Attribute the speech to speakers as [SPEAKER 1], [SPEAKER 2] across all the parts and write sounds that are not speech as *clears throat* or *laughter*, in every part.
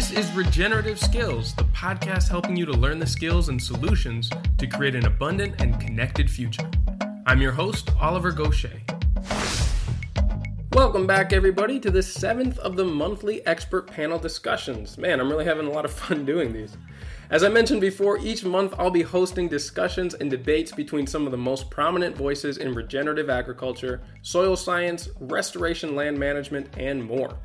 [SPEAKER 1] This is Regenerative Skills, the podcast helping you to learn the skills and solutions to create an abundant and connected future. I'm your host, Oliver Goshey. Welcome back, everybody, to the seventh of the monthly expert panel discussions. Man, I'm really having a lot of *laughs* fun doing these. As I mentioned before, each month I'll be hosting discussions and debates between some of the most prominent voices in regenerative agriculture, soil science, restoration land management, and more.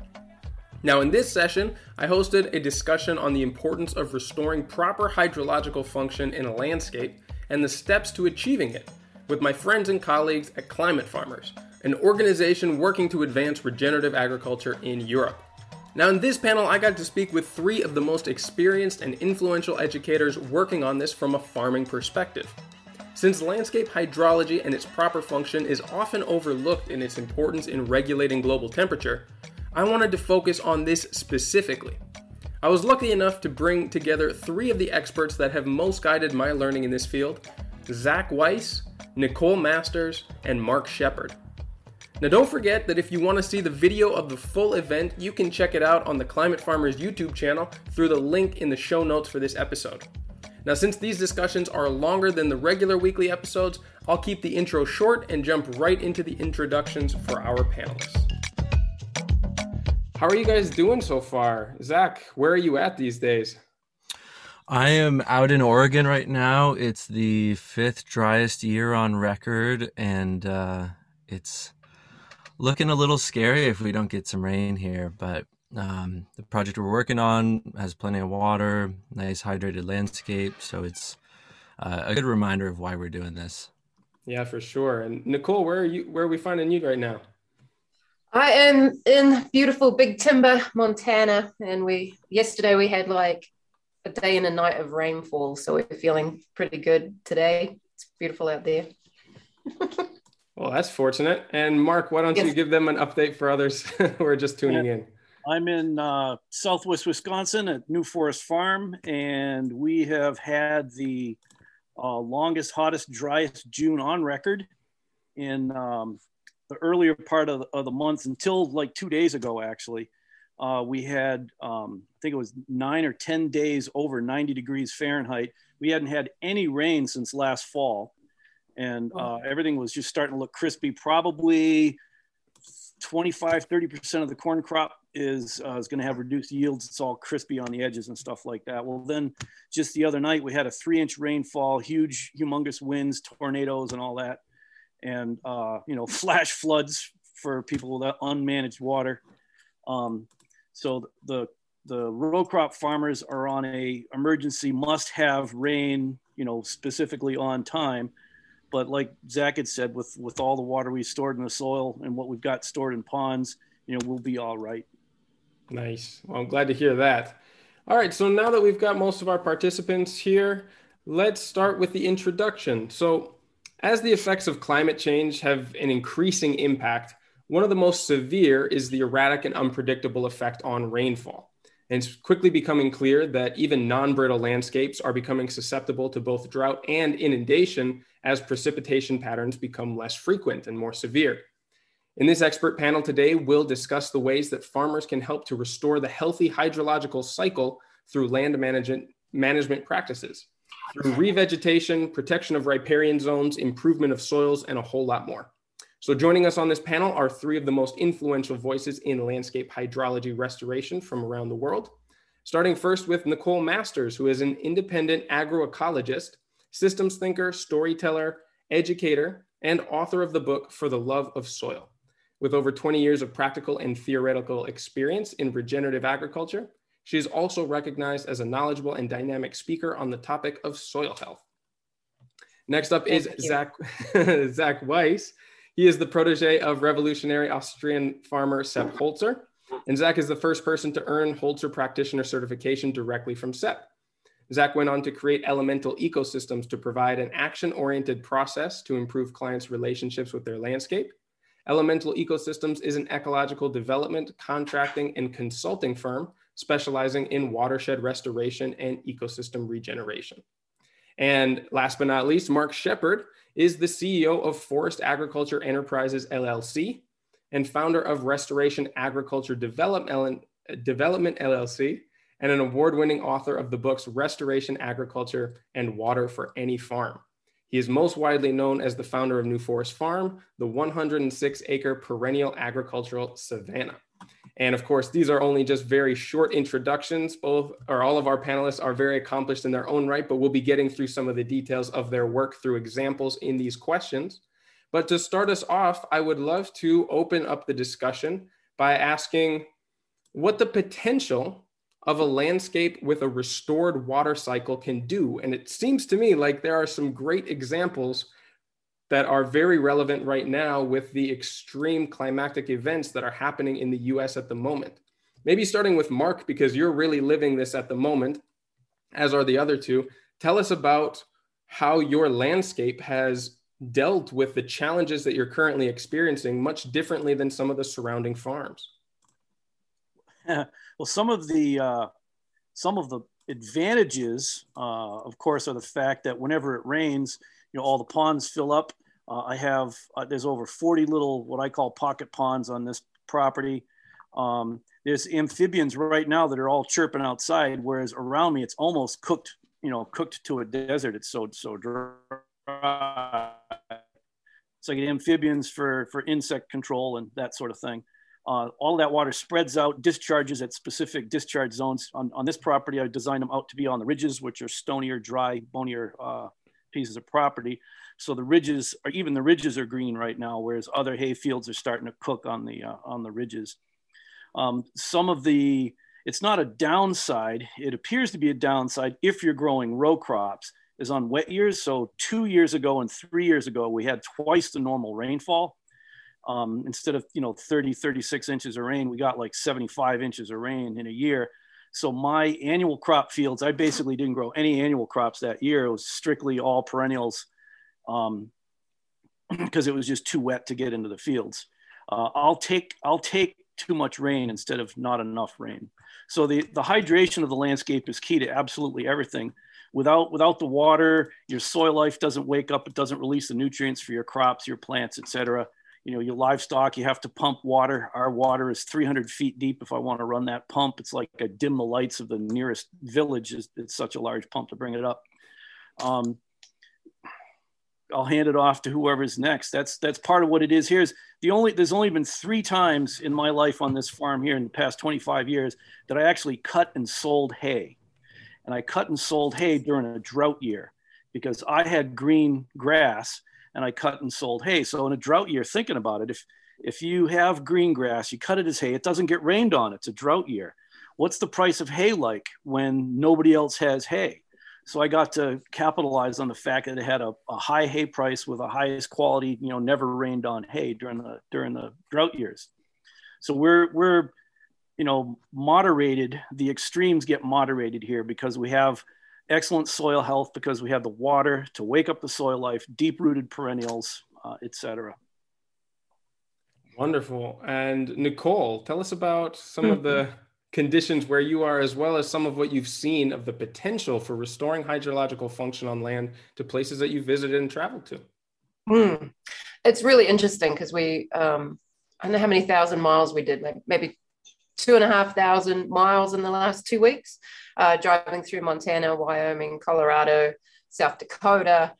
[SPEAKER 1] Now, in this session, I hosted a discussion on the importance of restoring proper hydrological function in a landscape and the steps to achieving it with my friends and colleagues at Climate Farmers, an organization working to advance regenerative agriculture in Europe. Now, in this panel, I got to speak with three of the most experienced and influential educators working on this from a farming perspective. Since landscape hydrology and its proper function is often overlooked in its importance in regulating global temperature, I wanted to focus on this specifically. I was lucky enough to bring together three of the experts that have most guided my learning in this field Zach Weiss, Nicole Masters, and Mark Shepard. Now, don't forget that if you want to see the video of the full event, you can check it out on the Climate Farmers YouTube channel through the link in the show notes for this episode. Now, since these discussions are longer than the regular weekly episodes, I'll keep the intro short and jump right into the introductions for our panelists. How are you guys doing so far? Zach, where are you at these days?
[SPEAKER 2] I am out in Oregon right now. It's the fifth driest year on record, and uh, it's looking a little scary if we don't get some rain here, but um, the project we're working on has plenty of water, nice hydrated landscape, so it's uh, a good reminder of why we're doing this.
[SPEAKER 1] Yeah, for sure. And Nicole, where are you? Where are we finding you right now?
[SPEAKER 3] I am in beautiful Big Timber, Montana, and we yesterday we had like a day and a night of rainfall, so we're feeling pretty good today. It's beautiful out there. *laughs*
[SPEAKER 1] Well, that's fortunate. And Mark, why don't yes. you give them an update for others *laughs* who are just tuning in?
[SPEAKER 4] I'm in uh, Southwest Wisconsin at New Forest Farm, and we have had the uh, longest, hottest, driest June on record in um, the earlier part of the, of the, month until like two days ago, actually. Uh, we had, um, I think it was nine or 10 days over 90 degrees Fahrenheit. We hadn't had any rain since last fall and uh, everything was just starting to look crispy. Probably 25, 30% of the corn crop is, uh, is going to have reduced yields. It's all crispy on the edges and stuff like that. Well, then just the other night, we had a three inch rainfall, huge, humongous winds, tornadoes, and all that. And, uh, you know, *laughs* flash floods for people with unmanaged water. Um, so the, the row crop farmers are on a emergency must have rain, you know, specifically on time but like Zach had said, with with all the water we stored in the soil and what we've got stored in ponds, you know, we'll be all right.
[SPEAKER 1] Nice. Well, I'm glad to hear that. All right. So now that we've got most of our participants here, let's start with the introduction. So, as the effects of climate change have an increasing impact, one of the most severe is the erratic and unpredictable effect on rainfall. And it's quickly becoming clear that even non brittle landscapes are becoming susceptible to both drought and inundation as precipitation patterns become less frequent and more severe. In this expert panel today, we'll discuss the ways that farmers can help to restore the healthy hydrological cycle through land management, management practices, through revegetation, protection of riparian zones, improvement of soils, and a whole lot more. So joining us on this panel are three of the most influential voices in landscape hydrology restoration from around the world. Starting first with Nicole Masters, who is an independent agroecologist systems thinker, storyteller, educator, and author of the book For the Love of Soil. With over 20 years of practical and theoretical experience in regenerative agriculture, she is also recognized as a knowledgeable and dynamic speaker on the topic of soil health. Next up is Zach, *laughs* Zach Weiss. He is the protege of revolutionary Austrian farmer Sepp Holzer. And Zach is the first person to earn Holzer practitioner certification directly from Sepp. Zach went on to create elemental ecosystems to provide an action oriented process to improve clients' relationships with their landscape. Elemental Ecosystems is an ecological development, contracting, and consulting firm specializing in watershed restoration and ecosystem regeneration. And last but not least, Mark Shepard is the CEO of Forest Agriculture Enterprises LLC and founder of Restoration Agriculture Development, LLC and an award winning author of the books Restoration Agriculture and Water for Any Farm. He is most widely known as the founder of New Forest Farm, the 106 acre perennial agricultural savanna. And of course, these are only just very short introductions. Both or all of our panelists are very accomplished in their own right, but we'll be getting through some of the details of their work through examples in these questions. But to start us off, I would love to open up the discussion by asking what the potential of a landscape with a restored water cycle can do. And it seems to me like there are some great examples that are very relevant right now with the extreme climatic events that are happening in the US at the moment. Maybe starting with Mark, because you're really living this at the moment, as are the other two. Tell us about how your landscape has dealt with the challenges that you're currently experiencing much differently than some of the surrounding farms. *laughs*
[SPEAKER 4] well, some of the uh, some of the advantages, uh, of course, are the fact that whenever it rains, you know, all the ponds fill up. Uh, I have uh, there's over 40 little what I call pocket ponds on this property. Um, there's amphibians right now that are all chirping outside, whereas around me it's almost cooked, you know, cooked to a desert. It's so so dry. So I get amphibians for for insect control and that sort of thing. Uh, all that water spreads out, discharges at specific discharge zones. On, on this property, I designed them out to be on the ridges, which are stonier, dry, bonier uh, pieces of property. So the ridges, or even the ridges, are green right now, whereas other hay fields are starting to cook on the uh, on the ridges. Um, some of the, it's not a downside. It appears to be a downside if you're growing row crops. Is on wet years. So two years ago and three years ago, we had twice the normal rainfall um, instead of you know 30 36 inches of rain we got like 75 inches of rain in a year so my annual crop fields i basically didn't grow any annual crops that year. It was strictly all perennials um, *clears throat* because it was just too wet to get into the fields. Uh, i'll take i'll take too much rain instead of not enough rain. So the, the hydration of the landscape is key to absolutely everything. Without without the water your soil life doesn't wake up. It doesn't release the nutrients for your crops your plants etc you know, your livestock, you have to pump water. Our water is 300 feet deep. If I want to run that pump, it's like a dim the lights of the nearest village. Is it's such a large pump to bring it up. Um, I'll hand it off to whoever's next. That's that's part of what it is. Here's the only there's only been three times in my life on this farm here in the past 25 years that I actually cut and sold hay. And I cut and sold hay during a drought year because I had green grass and I cut and sold hay. So in a drought year, thinking about it, if if you have green grass, you cut it as hay, it doesn't get rained on. It's a drought year. What's the price of hay like when nobody else has hay? So I got to capitalize on the fact that it had a, a high hay price with a highest quality, you know, never rained on hay during the during the drought years. So we're we're you know moderated. The extremes get moderated here because we have excellent soil health because we have the water to wake up the soil life, deep rooted perennials, uh, etc.
[SPEAKER 1] Wonderful. And Nicole, tell us about some of the conditions where you are, as well as some of what you've seen of the potential for restoring hydrological function on land to places that you visited and traveled to.
[SPEAKER 3] Mm. It's really interesting because we, um, I don't know how many thousand miles we did, maybe two and a half thousand miles in the last two weeks, uh, driving through Montana, Wyoming, Colorado, South Dakota,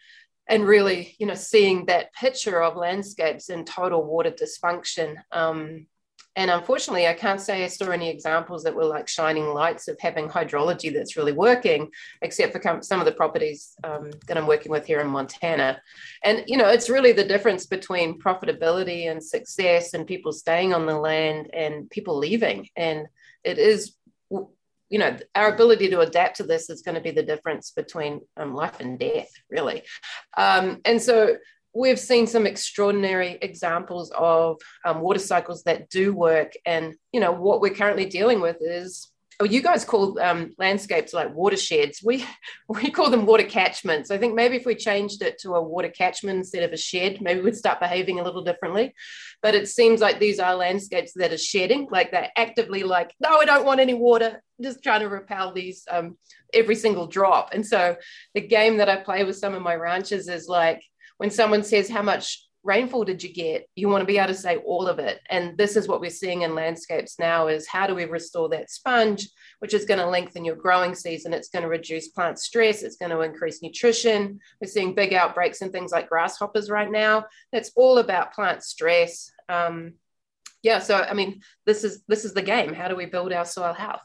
[SPEAKER 3] and really, you know, seeing that picture of landscapes in total water dysfunction. Um, and unfortunately, I can't say I saw any examples that were like shining lights of having hydrology that's really working, except for some of the properties um, that I'm working with here in Montana. And, you know, it's really the difference between profitability and success and people staying on the land and people leaving. And it is, you know, our ability to adapt to this is going to be the difference between um, life and death, really. Um, and so we've seen some extraordinary examples of um, water cycles that do work. And, you know, what we're currently dealing with is, oh, you guys call um, landscapes like watersheds. We, *laughs* we call them water catchments. I think maybe if we changed it to a water catchment instead of a shed, maybe we'd start behaving a little differently. But it seems like these are landscapes that are shedding, like they're actively like, no, I don't want any water, just trying to repel these um, every single drop. And so the game that I play with some of my ranchers is like, when someone says how much rainfall did you get? You want to be able to say all of it. And this is what we're seeing in landscapes now is how do we restore that sponge, which is going to lengthen your growing season. It's going to reduce plant stress. It's going to increase nutrition. We're seeing big outbreaks in things like grasshoppers right now. That's all about plant stress. Um, yeah. So, I mean, this is, this is the game. How do we build our soil health?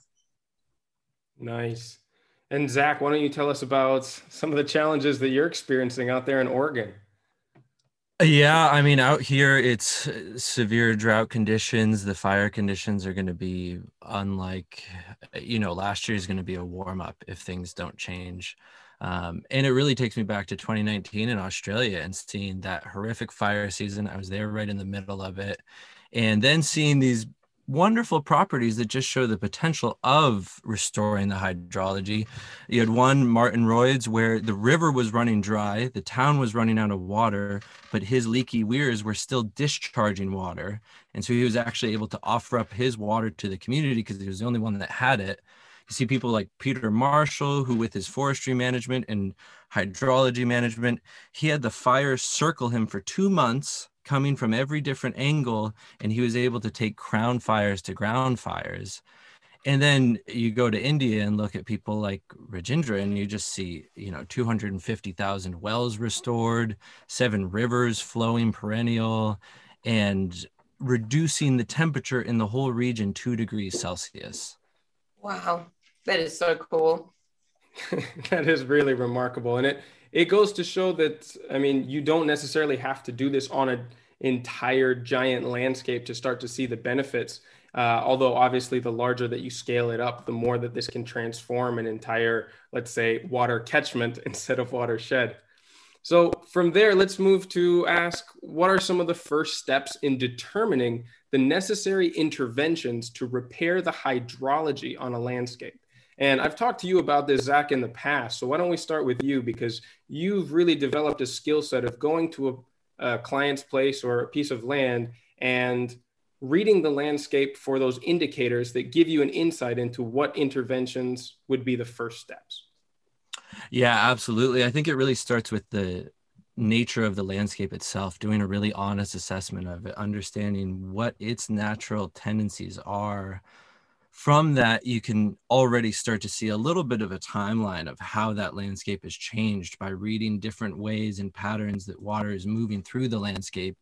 [SPEAKER 1] Nice. And Zach, why don't you tell us about some of the challenges that you're experiencing out there in Oregon?
[SPEAKER 2] Yeah, I mean, out here it's uh, severe drought conditions. The fire conditions are going to be unlike, you know, last year is going to be a warm up if things don't change. Um, and it really takes me back to 2019 in Australia and seeing that horrific fire season. I was there right in the middle of it. And then seeing these wonderful properties that just show the potential of restoring the hydrology. You had one, Martin Royds, where the river was running dry, the town was running out of water, but his leaky weirs were still discharging water. And so he was actually able to offer up his water to the community because he was the only one that had it. You see people like Peter Marshall, who with his forestry management and hydrology management, he had the fire circle him for two months coming from every different angle and he was able to take crown fires to ground fires. And then you go to india and look at people like rajendra and you just see you know 250000 wells restored seven rivers flowing perennial and reducing the temperature in the whole region two degrees celsius.
[SPEAKER 3] Wow that is so cool. *laughs*
[SPEAKER 1] That is really remarkable and it it goes to show that I mean you don't necessarily have to do this on an entire giant landscape to start to see the benefits. Uh, although obviously the larger that you scale it up, the more that this can transform an entire, let's say, water catchment *laughs* instead of watershed. So from there, let's move to ask what are some of the first steps in determining the necessary interventions to repair the hydrology on a landscape? And I've talked to you about this, Zach, in the past. So why don't we start with you? Because you've really developed a skill set of going to a, a client's place or a piece of land and reading the landscape for those indicators that give you an insight into what interventions would be the first steps.
[SPEAKER 2] Yeah, absolutely. I think it really starts with the nature of the landscape itself, doing a really honest assessment of it, understanding what its natural tendencies are, from that you can already start to see a little bit of a timeline of how that landscape has changed by reading different ways and patterns that water is moving through the landscape.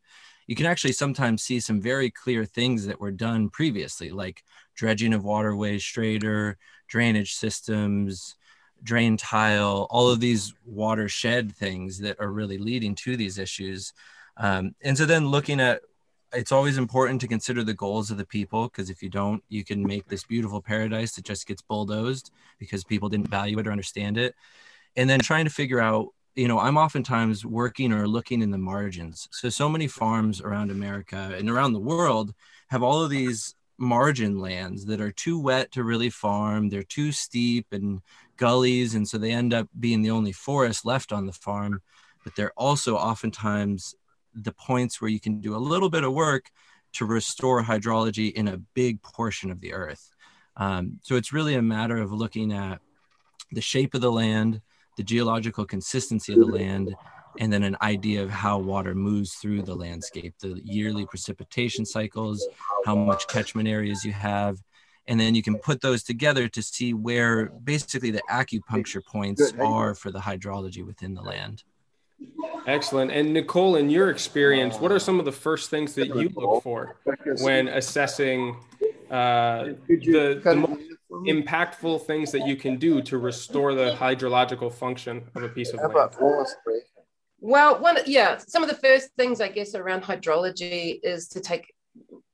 [SPEAKER 2] You can actually sometimes see some very clear things that were done previously like dredging of waterways straighter drainage systems drain tile all of these watershed things that are really leading to these issues. Um, and so then looking at it's always important to consider the goals of the people because if you don't, you can make this beautiful paradise that just gets bulldozed because people didn't value it or understand it. And then trying to figure out, you know, I'm oftentimes working or looking in the margins. So, so many farms around America and around the world have all of these margin lands that are too wet to really farm. They're too steep and gullies. And so they end up being the only forest left on the farm. But they're also oftentimes the points where you can do a little bit of work to restore hydrology in a big portion of the earth. Um, so it's really a matter of looking at the shape of the land, the geological consistency of the land, and then an idea of how water moves through the landscape, the yearly precipitation cycles, how much catchment areas you have. And then you can put those together to see where basically the acupuncture points are for the hydrology within the land.
[SPEAKER 1] Excellent. And Nicole, in your experience, what are some of the first things that you look for when assessing uh, the, the most impactful things that you can do to restore the hydrological function of a piece of land?
[SPEAKER 3] Well, one, yeah, some of the first things I guess around hydrology is to take,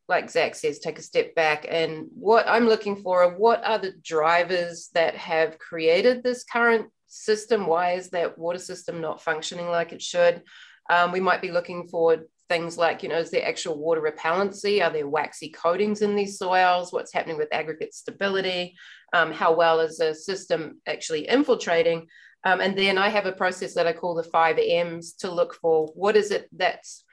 [SPEAKER 3] like Zach says, take a step back. And what I'm looking for are what are the drivers that have created this current system? Why is that water system not functioning like it should? Um, we might be looking for things like, you know, is there actual water repellency? Are there waxy coatings in these soils? What's happening with aggregate stability? Um, how well is the system actually infiltrating? Um, and then I have a process that I call the five M's to look for what is it that's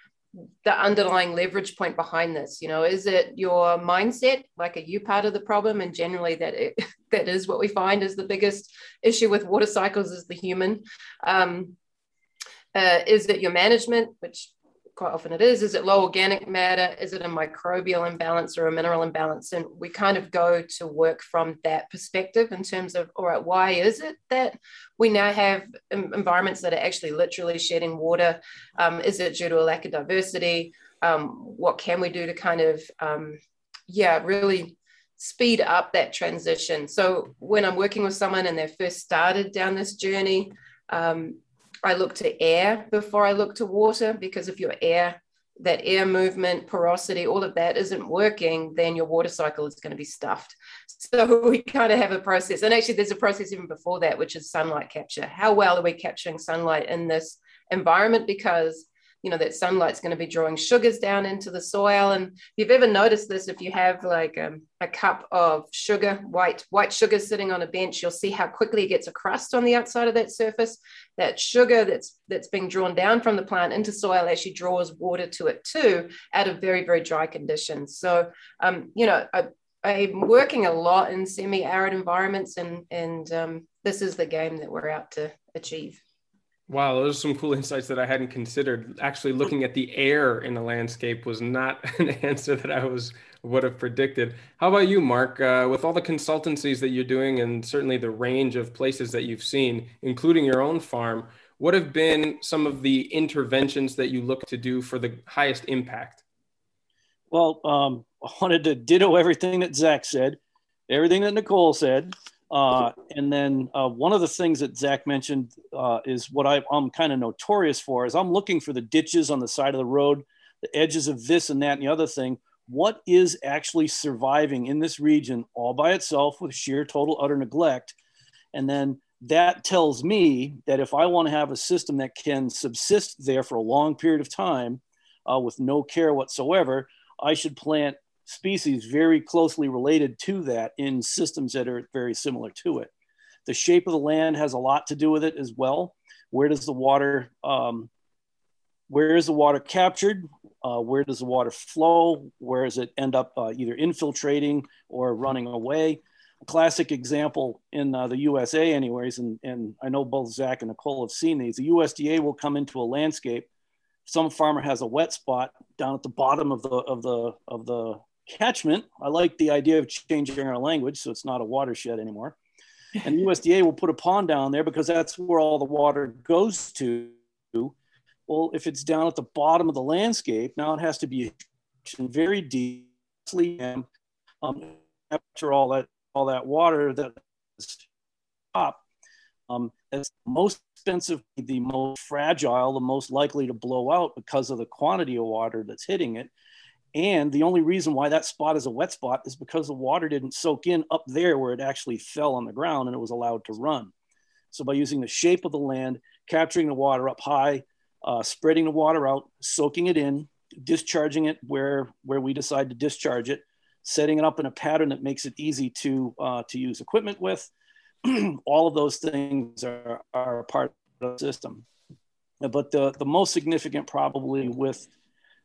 [SPEAKER 3] the underlying leverage point behind this you know is it your mindset like are you part of the problem? And generally that it, *laughs* that is what we find is the biggest issue with water cycles is the human. Um, uh, is it your management which quite often it is. Is it low organic matter? Is it a microbial imbalance or a mineral imbalance? And we kind of go to work from that perspective in terms of, all right, why is it that we now have environments that are actually literally shedding water? Um, is it due to a lack of diversity? Um, what can we do to kind of, um, yeah, really speed up that transition? So when I'm working with someone and they've first started down this journey, um, I look to air before I look to water because if your air, that air movement, porosity, all of that isn't working, then your water cycle is going to be stuffed. So *laughs* we kind of have a process. And actually, there's a process even before that, which is sunlight capture. How well are we capturing sunlight in this environment? Because you know that sunlight's going to be drawing sugars down into the soil. And if you've ever noticed this if you have like um, a cup of sugar white white sugar sitting on a bench you'll see how quickly it gets a crust on the outside of that surface. That sugar that's that's being drawn down from the plant into soil actually draws water to it too out of very very dry conditions so um, you know I, i'm working a lot in semi-arid environments and and um, this is the game that we're out to achieve
[SPEAKER 1] Wow, those are some cool insights that I hadn't considered. Actually, looking at the air in the landscape was not *laughs* an answer that I was would have predicted. How about you, Mark? Uh, with all the consultancies that you're doing, and certainly the range of places that you've seen, including your own farm, what have been some of the interventions that you look to do for the highest impact?
[SPEAKER 4] Well, um, *laughs* I wanted to ditto everything that Zach said, everything that Nicole said. Uh, and then uh, one of the things that Zach mentioned uh, is what I, am kind of notorious for is I'm looking for the ditches on the side of the road, the edges of this and that and the other thing. What is actually surviving in this region all by itself with sheer total utter neglect? And then that tells me that if I want to have a system that can subsist there for a long period of time uh, with no care whatsoever, I should plant species very closely related to that in systems that are very similar to it. The shape of the land has a lot to do with it as well. Where does the water, um, where is the water captured? Uh, where does the water flow? Where does it end up uh, either infiltrating or running away? A classic example in uh, the USA, anyways, and, and I know both Zach and Nicole have seen these. The USDA will come into a landscape. Some farmer has a wet spot down at the bottom of the of the of the catchment. I like the idea of changing our language so it's not a watershed anymore. And USDA *laughs* will put a pond down there because that's where all the water goes to. Well, if it's down at the bottom of the landscape, now it has to be very deeply um, after all that all that water that is up. Um, it's most expensive, the most fragile, the most likely to blow out because of the quantity of water that's hitting it. And the only reason why that spot is a wet spot is because the water didn't soak in up there where it actually fell on the ground and it was allowed to run. So by using the shape of the land, capturing the water up high, uh, spreading the water out, soaking it in, discharging it where, where we decide to discharge it, setting it up in a pattern that makes it easy to, uh, to use equipment with, *clears throat* all of those things are, are part of the system. But the, the most significant probably with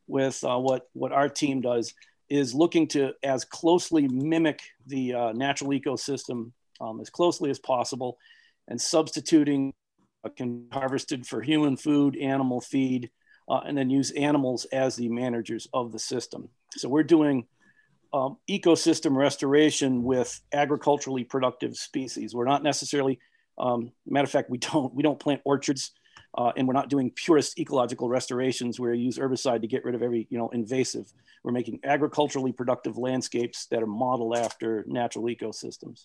[SPEAKER 4] with uh, what what our team does is looking to as closely mimic the uh, natural ecosystem um, as closely as possible, and substituting uh, can harvested for human food, animal feed, uh, and then use animals as the managers of the system. So we're doing um, ecosystem restoration with agriculturally productive species. We're not necessarily, um, matter of fact, we don't we don't plant orchards. Uh, and we're not doing purist ecological restorations where you use herbicide to get rid of every you know invasive. We're making agriculturally productive landscapes that are modeled after natural ecosystems.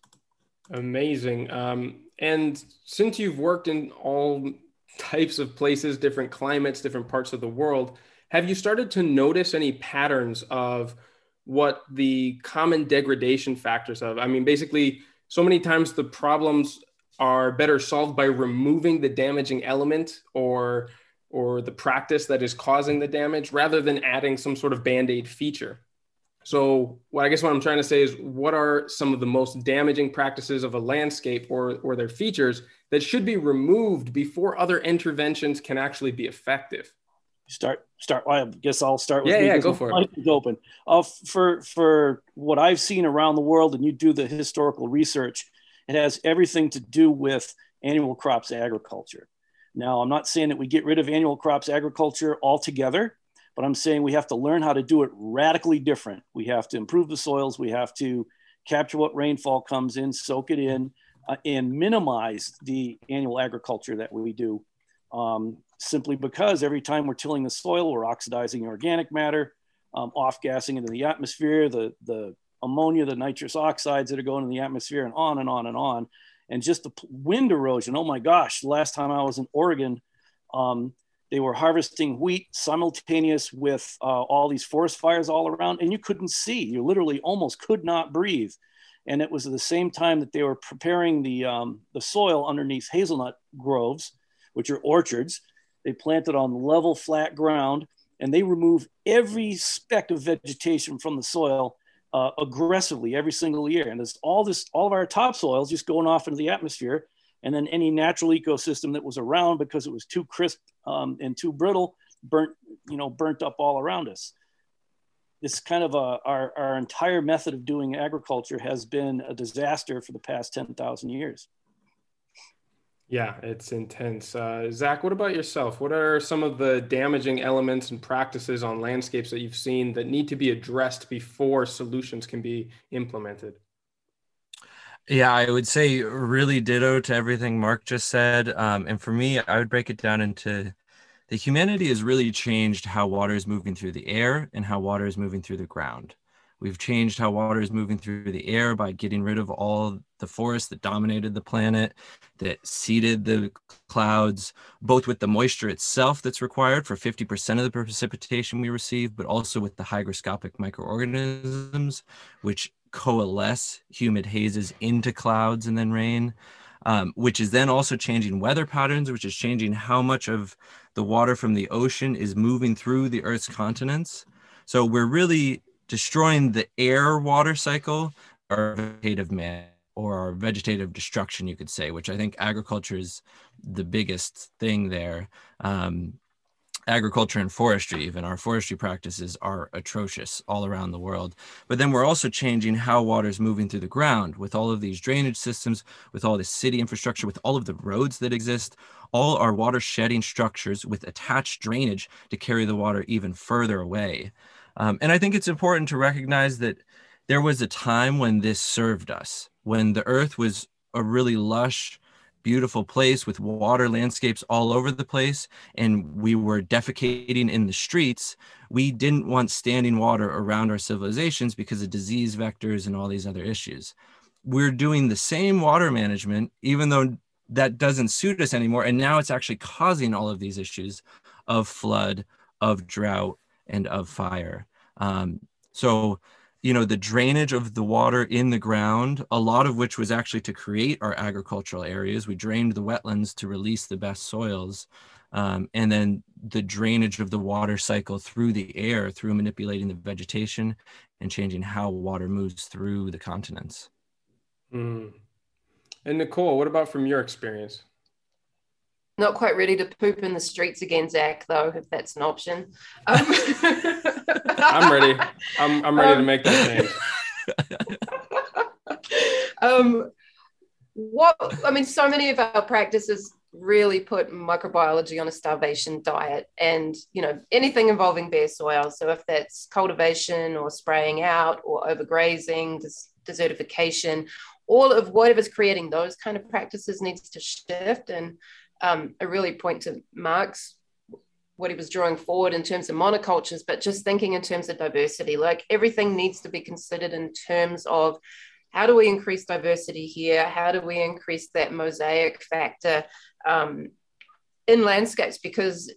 [SPEAKER 1] Amazing. Um, and since you've worked in all types of places, different climates, different parts of the world, have you started to notice any patterns of what the common degradation factors of? I mean, basically, so many times the problems are better solved by removing the damaging element or or the practice that is causing the damage rather than adding some sort of band-aid feature. So what i guess what i'm trying to say is what are some of the most damaging practices of a landscape or or their features that should be removed before other interventions can actually be effective?
[SPEAKER 4] Start start i guess i'll start with
[SPEAKER 1] yeah yeah go for it.
[SPEAKER 4] open. Uh, for for what i've seen around the world and you do the historical research it has everything to do with annual crops agriculture. Now, I'm not saying that we get rid of annual crops agriculture altogether, but I'm saying we have to learn how to do it radically different. We have to improve the soils. We have to capture what rainfall comes in, soak it in, uh, and minimize the annual agriculture that we do. Um, simply because every time we're tilling the soil, we're oxidizing organic matter, um, off gassing into the atmosphere, the, the ammonia, the nitrous oxides that are going in the atmosphere, and on and on and on. And just the wind erosion. Oh my gosh, the last time I was in Oregon, um, they were harvesting wheat simultaneous with uh, all these forest fires all around, and you couldn't see. You literally almost could not breathe. And it was at the same time that they were preparing the, um, the soil underneath hazelnut groves, which are orchards. They planted on level, flat ground, and they remove every speck of vegetation from the soil uh, aggressively every single year. And there's all this, all of our topsoils just going off into the atmosphere and then any natural ecosystem that was around because it was too crisp um, and too brittle burnt you know burnt up all around us it's kind of a, our, our entire method of doing agriculture has been a disaster for the past 10,000 years.
[SPEAKER 1] Yeah, it's intense. Uh, Zach, what about yourself? What are some of the damaging elements and practices on landscapes that you've seen that need to be addressed before solutions can be implemented?
[SPEAKER 2] Yeah, I would say really ditto to everything Mark just said. Um, and for me, I would break it down into the humanity has really changed how water is moving through the air and how water is moving through the ground. We've changed how water is moving through the air by getting rid of all the forests that dominated the planet, that seeded the clouds, both with the moisture itself that's required for 50% of the precipitation we receive, but also with the hygroscopic microorganisms, which coalesce humid hazes into clouds and then rain, um, which is then also changing weather patterns, which is changing how much of the water from the ocean is moving through the Earth's continents. So we're really destroying the air water cycle, our vegetative man or vegetative destruction, you could say, which I think agriculture is the biggest thing there. Um, agriculture and forestry, even our forestry practices are atrocious all around the world. But then we're also changing how water is moving through the ground with all of these drainage systems, with all the city infrastructure, with all of the roads that exist, all our water shedding structures with attached drainage to carry the water even further away. Um, and I think it's important to recognize that there was a time when this served us, when the earth was a really lush, beautiful place with water landscapes all over the place and we were defecating in the streets. We didn't want standing water around our civilizations because of disease vectors and all these other issues. We're doing the same water management even though that doesn't suit us anymore and now it's actually causing all of these issues of flood of drought and of fire. Um, so you know the drainage of the water in the ground a lot of which was actually to create our agricultural areas. We drained the wetlands to release the best soils. Um, and then the drainage of the water cycle through the air through manipulating the vegetation and changing how water moves through the continents.
[SPEAKER 1] Mm. and nicole what about from your experience
[SPEAKER 3] not quite ready to poop in the streets again, Zach, though, if that's an option. Um, *laughs*
[SPEAKER 1] I'm ready. I'm, I'm ready um, to make that change. *laughs*
[SPEAKER 3] um, what I mean, so many of our practices really put microbiology on a starvation diet and you know anything involving bare soil so if that's cultivation or spraying out or overgrazing des- desertification all of whatever's creating those kind of practices needs to shift and um, I really point to Mark's, what he was drawing forward in terms of monocultures, but just thinking in terms of diversity. Like everything needs to be considered in terms of how do we increase diversity here? How do we increase that mosaic factor um, in landscapes? Because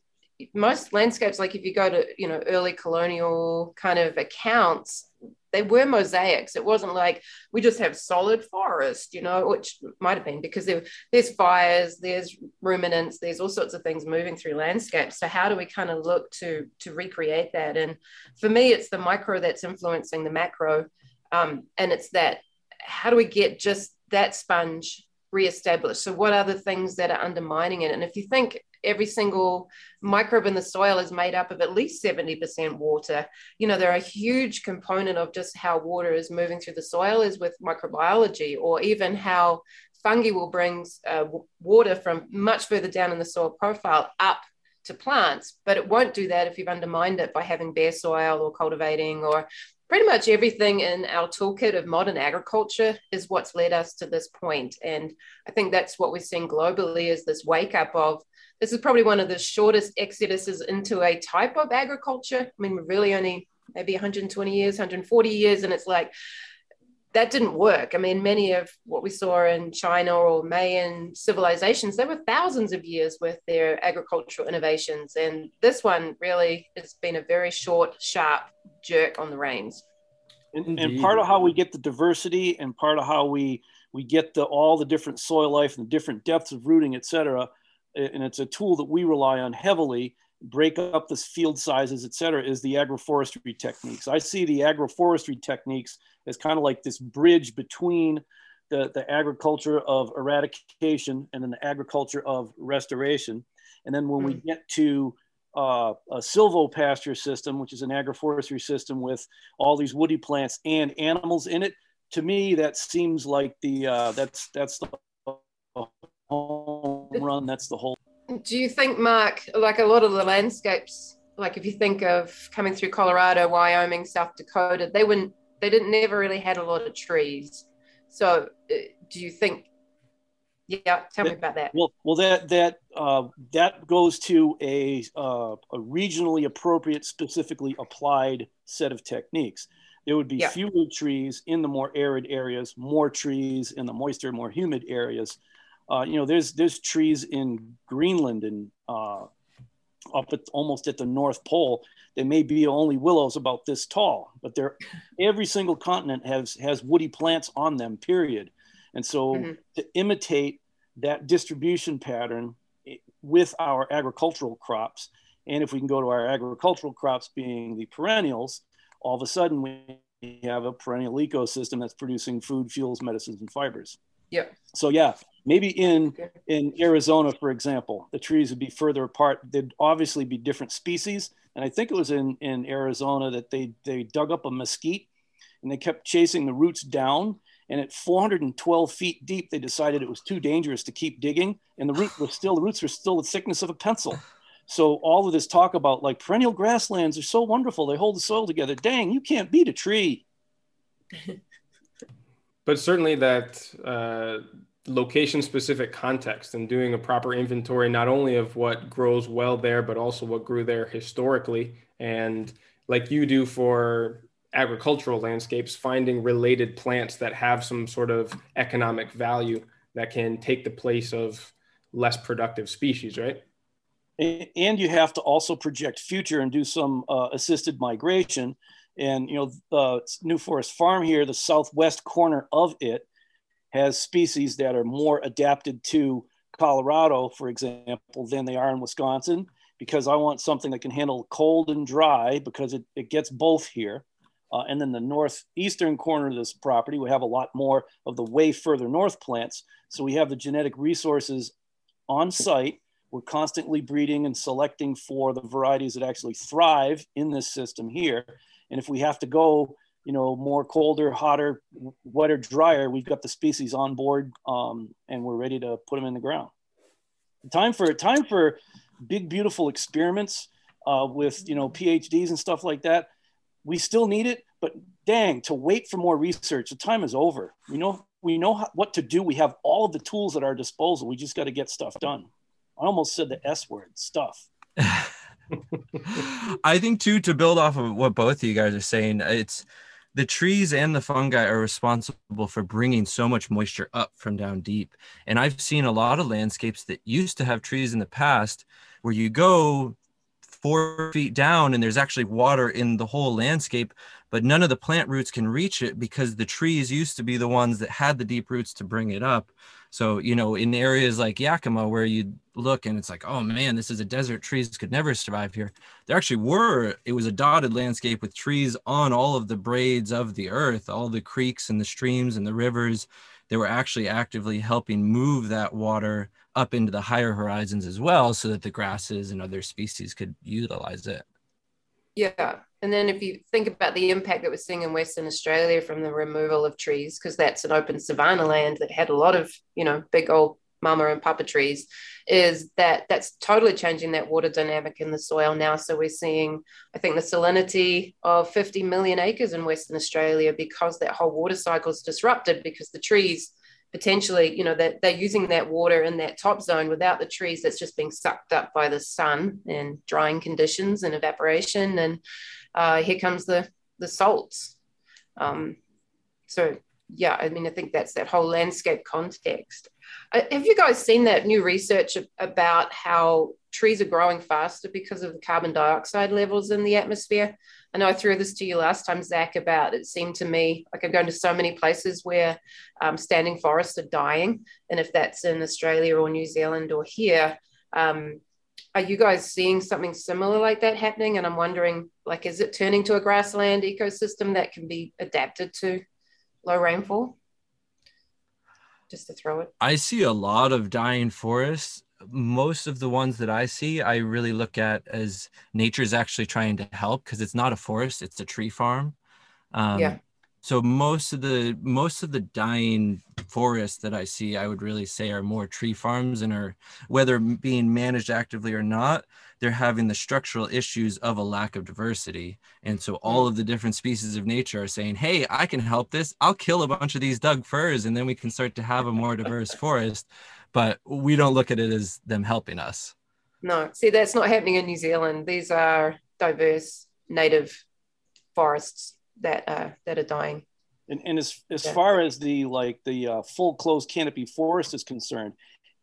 [SPEAKER 3] most landscapes, like if you go to you know early colonial kind of accounts, they were mosaics. It wasn't like we just have solid forest, you know, which might have been because there, there's fires, there's ruminants, there's all sorts of things moving through landscapes. So how do we kind of look to to recreate that? And for me, it's the micro that's influencing the macro, um, and it's that how do we get just that sponge reestablished? So what are the things that are undermining it? And if you think every single microbe in the soil is made up of at least 70% water. You know, they're a huge component of just how water is moving through the soil is with microbiology, or even how fungi will bring uh, water from much further down in the soil profile up to plants, but it won't do that if you've undermined it by having bare soil or cultivating or pretty much everything in our toolkit of modern agriculture is what's led us to this point. And I think that's what we're seeing globally is this wake up of this is probably one of the shortest exoduses into a type of agriculture. I mean, we're really only maybe 120 years, 140 years, and it's like that didn't work. I mean, many of what we saw in China or Mayan civilizations, they were thousands of years with their agricultural innovations. And this one really has been a very short, sharp jerk on the reins.
[SPEAKER 4] And, and, part of how we get the diversity and part of how we we get the all the different soil life and the different depths of rooting, et cetera, and it's a tool that we rely on heavily break up the field sizes, et cetera, is the agroforestry techniques. I see the agroforestry techniques as kind of like this bridge between the, the agriculture of eradication and then the agriculture of restoration. And then when we get to uh, a silvopasture system, which is an agroforestry system with all these woody plants and animals in it, to me that seems like the uh, that's that's the home run. That's the whole
[SPEAKER 3] do you think, Mark, like a lot of the landscapes, like if you think of coming through Colorado, Wyoming, South Dakota, they wouldn't, they didn't never really had a lot of trees. So, uh, do you think? Yeah, tell me about that.
[SPEAKER 4] Well, well, that that uh, that goes to a uh, a regionally appropriate, specifically applied set of techniques. There would be yeah. fewer trees in the more arid areas, more trees in the moister, more humid areas uh, you know, there's there's trees in Greenland and uh, up at almost at the North Pole. They may be only willows about this tall, but they're every single continent has has woody plants on them. Period. And so mm-hmm. to imitate that distribution pattern eh, with our agricultural crops, and if we can go to our agricultural crops being the perennials, all of a sudden we have a perennial ecosystem that's producing food, fuels, medicines, and fibers.
[SPEAKER 3] Yeah.
[SPEAKER 4] So yeah, maybe in in Arizona, for example, the trees would be further apart. They'd obviously be different species. And I think it was in, in Arizona that they they dug up a mesquite and they kept chasing the roots down. And at 412 feet deep, they decided it was too dangerous to keep digging. And the root was still the roots were still the thickness of a pencil. So all of this talk about like perennial grasslands are so wonderful. They hold the soil together. Dang, you can't beat a tree. *laughs*
[SPEAKER 1] but certainly that uh, location specific context and doing a proper inventory not only of what grows well there but also what grew there historically. And like you do for agricultural landscapes finding related plants that have some sort of economic value that can take the place of less productive species right?
[SPEAKER 4] And you have to also project future and do some uh, assisted migration and you know, the New Forest Farm here, the southwest corner of it, has species that are more adapted to Colorado, for example, than they are in Wisconsin, because I want something that can handle cold and dry because it, it gets both here. Uh, and then the northeastern corner of this property, we have a lot more of the way further north plants. So we have the genetic resources on site. We're constantly breeding and selecting for the varieties that actually thrive in this system here. And if we have to go, you know, more colder, hotter, wetter, drier, we've got the species on board um, and we're ready to put them in the ground. Time for time for big, beautiful experiments uh, with you know PhDs and stuff like that. We still need it, but dang, to wait for more research, the time is over. We know we know what to do. We have all of the tools at our disposal. We just got to get stuff done. I almost said the S word, stuff. *laughs* *laughs*
[SPEAKER 2] I think too to build off of what both of you guys are saying, it's the trees and the fungi are responsible for bringing so much moisture up from down deep. And I've seen a lot of landscapes that used to have trees in the past where you go four feet down and there's actually water in the whole landscape, but none of the plant roots can reach it because the trees used to be the ones that had the deep roots to bring it up. So, you know, in areas like Yakima, where you look and it's like, oh man, this is a desert, trees could never survive here. There actually were, it was a dotted landscape with trees on all of the braids of the earth, all the creeks and the streams and the rivers. They were actually actively helping move that water up into the higher horizons as well so that the grasses and other species could utilize it.
[SPEAKER 3] Yeah. And then if you think about the impact that we're seeing in Western Australia from the removal of trees, because that's an open savanna land that had a lot of, you know, big old mama and papa trees is that that's totally changing that water dynamic in the soil now. So we're seeing, I think, the salinity of 50 million acres in Western Australia because that whole water cycle is disrupted because the trees potentially, you know, that they're using that water in that top zone without the trees that's just being sucked up by the sun and drying conditions and evaporation. And uh, here comes the the salts. Um, so yeah, I mean, I think that's that whole landscape context. Uh, have you guys seen that new research about how trees are growing faster because of the carbon dioxide levels in the atmosphere? I know I threw this to you last time, Zach, about it seemed to me like I'm going to so many places where um, standing forests are dying. And if that's in Australia or New Zealand or here, um, are you guys seeing something similar like that happening? And I'm wondering, like, is it turning to a grassland ecosystem that can be adapted to low rainfall? Just to throw it.
[SPEAKER 2] I see a lot of dying forests. Most of the ones that I see, I really look at as nature's actually trying to help because it's not a forest, it's a tree farm. Um, yeah. So most of the most of the dying forests that I see, I would really say are more tree farms and are whether being managed actively or not, they're having the structural issues of a lack of diversity. And so all mm. of the different species of nature are saying, hey, I can help this. I'll kill a bunch of these Doug firs and then we can start to have a more diverse forest. But we don't look at it as them helping us.
[SPEAKER 3] No, see, that's not happening in New Zealand. These are diverse native forests that uh, that are dying.
[SPEAKER 4] And, and as, as yeah. far as the like the uh, full closed canopy forest is concerned,